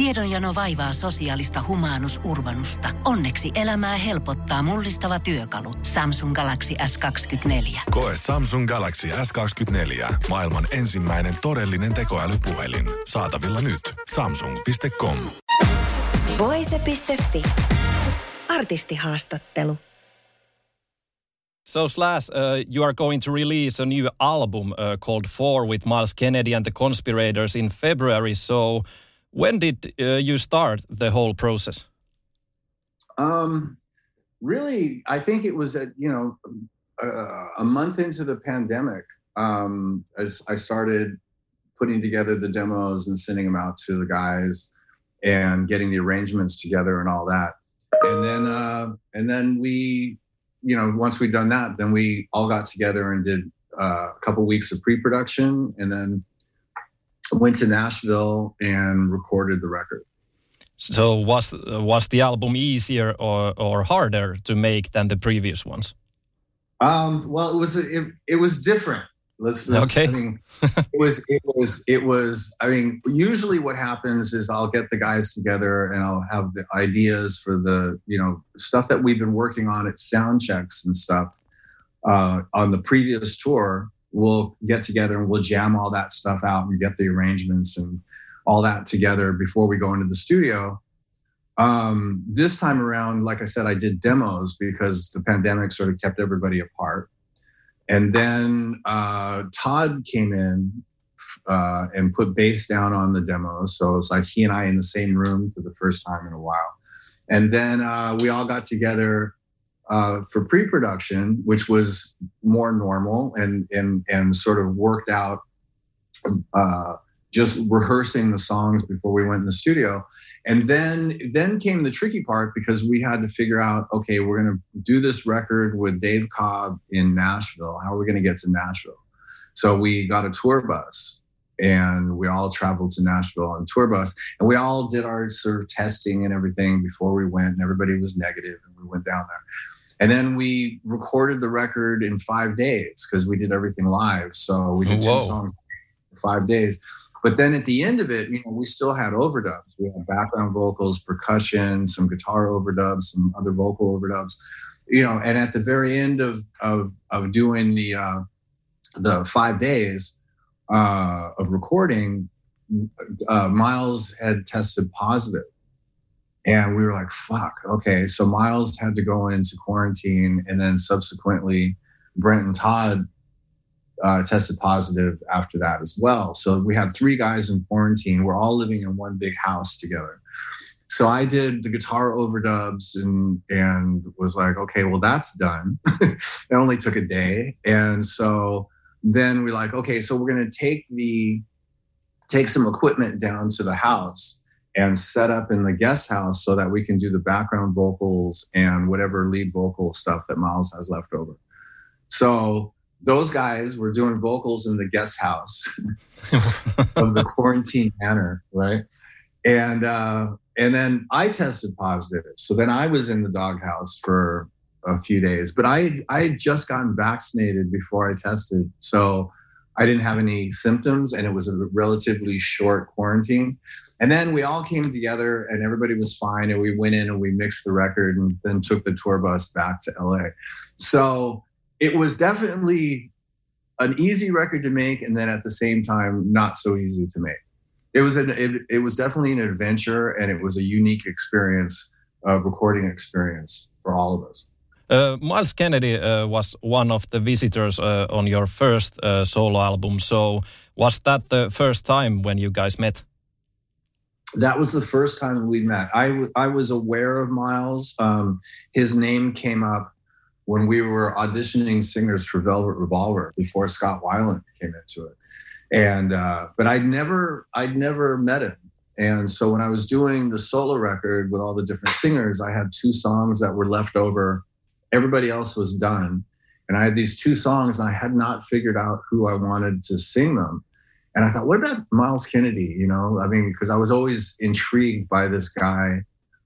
Tiedonjano vaivaa sosiaalista humanus urbanusta. Onneksi elämää helpottaa mullistava työkalu. Samsung Galaxy S24. Koe Samsung Galaxy S24. Maailman ensimmäinen todellinen tekoälypuhelin. Saatavilla nyt. Samsung.com. Voise.fi. Artistihaastattelu. So Slash, uh, you are going to release a new album uh, called Four with Miles Kennedy and the Conspirators in February. So when did uh, you start the whole process? Um, really, I think it was at you know a, a month into the pandemic um, as I started putting together the demos and sending them out to the guys and getting the arrangements together and all that. And then uh, and then we, you know, once we'd done that, then we all got together and did uh, a couple weeks of pre-production, and then went to Nashville and recorded the record. So was was the album easier or or harder to make than the previous ones? Um, well, it was it, it was different. Let's, let's okay. I mean, it was it was it was. I mean, usually what happens is I'll get the guys together and I'll have the ideas for the you know stuff that we've been working on at sound checks and stuff uh, on the previous tour we'll get together and we'll jam all that stuff out and get the arrangements and all that together before we go into the studio. Um, this time around, like I said, I did demos because the pandemic sort of kept everybody apart. And then uh, Todd came in uh, and put bass down on the demos. So it's like he and I in the same room for the first time in a while. And then uh, we all got together uh, for pre-production, which was more normal and and and sort of worked out uh, just rehearsing the songs before we went in the studio. And then then came the tricky part because we had to figure out, okay, we're gonna do this record with Dave Cobb in Nashville. How are we gonna get to Nashville? So we got a tour bus and we all traveled to Nashville on tour bus and we all did our sort of testing and everything before we went and everybody was negative and we went down there and then we recorded the record in five days because we did everything live. So we did Whoa. two songs in five days. But then at the end of it, you know, we still had overdubs. We had background vocals, percussion, some guitar overdubs, some other vocal overdubs. You know, and at the very end of of of doing the uh, the five days uh, of recording, uh, Myles had tested positive and we were like, fuck, okay. So Myles had to go into quarantine. And then subsequently, Brent and Todd uh, tested positive after that as well. So we had three guys in quarantine. We're all living in one big house together. So I did the guitar overdubs and and was like, okay, well that's done. it only took a day. And so then we're like, okay, so we're gonna take the take some equipment down to the house and set up in the guest house so that we can do the background vocals and whatever lead vocal stuff that Myles has left over. So those guys were doing vocals in the guest house of the quarantine manor, right? And uh, and then I tested positive. So then I was in the doghouse for a few days, but I I had just gotten vaccinated before I tested, so I didn't have any symptoms, and it was a relatively short quarantine. And then we all came together and everybody was fine. And we went in and we mixed the record and then took the tour bus back to LA. So it was definitely an easy record to make. And then at the same time, not so easy to make. It was an, it, it was definitely an adventure and it was a unique experience, recording experience for all of us. Uh, Myles Kennedy uh, was one of the visitors uh, on your first uh, solo album. So was that the first time when you guys met? that was the first time we met. I, I was aware of Myles. Um, his name came up when we were auditioning singers for Velvet Revolver before Scott Weiland came into it. And uh, but I'd never I'd never met him. And so when I was doing the solo record with all the different singers, I had two songs that were left over. Everybody else was done. And I had these two songs and I had not figured out who I wanted to sing them. And I thought, what about Myles Kennedy? You know, I mean, because I was always intrigued by this guy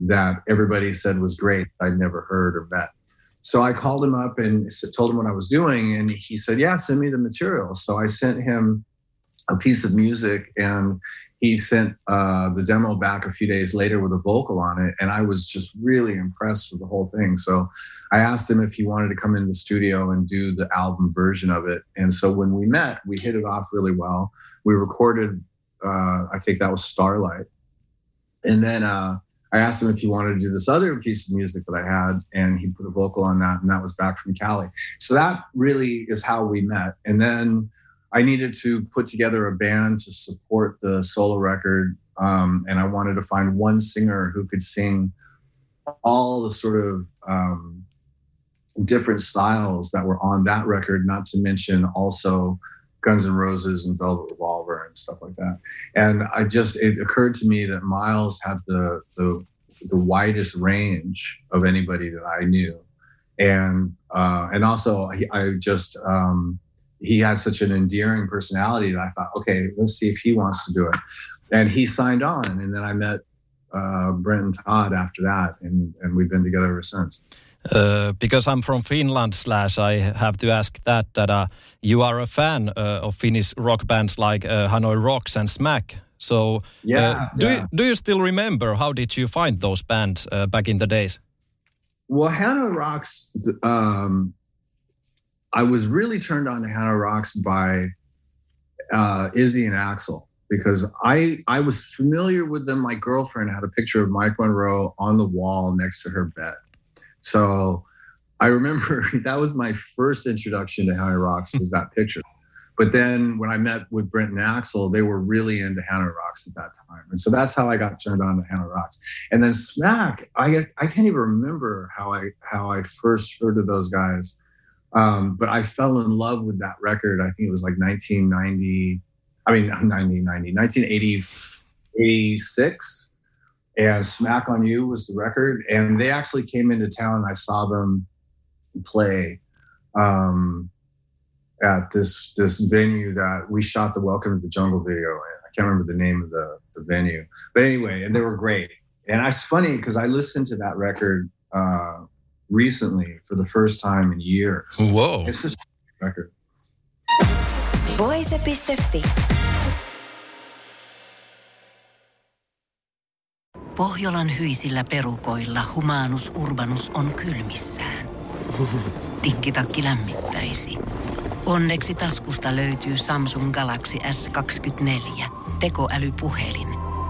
that everybody said was great, I'd never heard or met. So I called him up and told him what I was doing, and he said, "Yeah, send me the material." So I sent him a piece of music, and he sent uh, the demo back a few days later with a vocal on it, and I was just really impressed with the whole thing. So I asked him if he wanted to come into the studio and do the album version of it. And so when we met, we hit it off really well. We recorded, uh, I think that was Starlight, and then uh, I asked him if he wanted to do this other piece of music that I had, and he put a vocal on that, and that was back from Cali. So that really is how we met, and then I needed to put together a band to support the solo record, um, and I wanted to find one singer who could sing all the sort of um, different styles that were on that record, not to mention also Guns N' Roses and Velvet Revolver and stuff like that. And I just it occurred to me that Myles had the the, the widest range of anybody that I knew, and uh, and also I just um, he had such an endearing personality that I thought, okay, let's see if he wants to do it. And he signed on, and then I met uh, Brent and Todd after that, and, and we've been together ever since. Uh, because I'm from Finland, slash, I have to ask that that uh, you are a fan uh, of Finnish rock bands like uh, Hanoi Rocks and Smack. So, uh, yeah, do yeah. You, do you still remember how did you find those bands uh, back in the days? Well, Hanoi Rocks um, I was really turned on to Hanoi Rocks by uh, Izzy and Axl because I I was familiar with them. My girlfriend had a picture of Mike Monroe on the wall next to her bed, so I remember that was my first introduction to Hanoi Rocks was that picture. But then when I met with Brent and Axl, they were really into Hanoi Rocks at that time, and so that's how I got turned on to Hanoi Rocks. And then Smack, I I can't even remember how I how I first heard of those guys. Um, but I fell in love with that record. I think it was like 1990. I mean, 1990, 1986. And Smack on You was the record. And they actually came into town. I saw them play um, at this this venue that we shot the Welcome to the Jungle video in. I can't remember the name of the, the venue. But anyway, and they were great. And it's funny because I listened to that record uh, recently for the first time in years. Whoa. It's just a record. Voise.fi. Pohjolan hyisillä perukoilla humanus urbanus on kylmissään. Tikkitakki lämmittäisi. Onneksi taskusta löytyy Samsung Galaxy S24 tekoälypuhelin.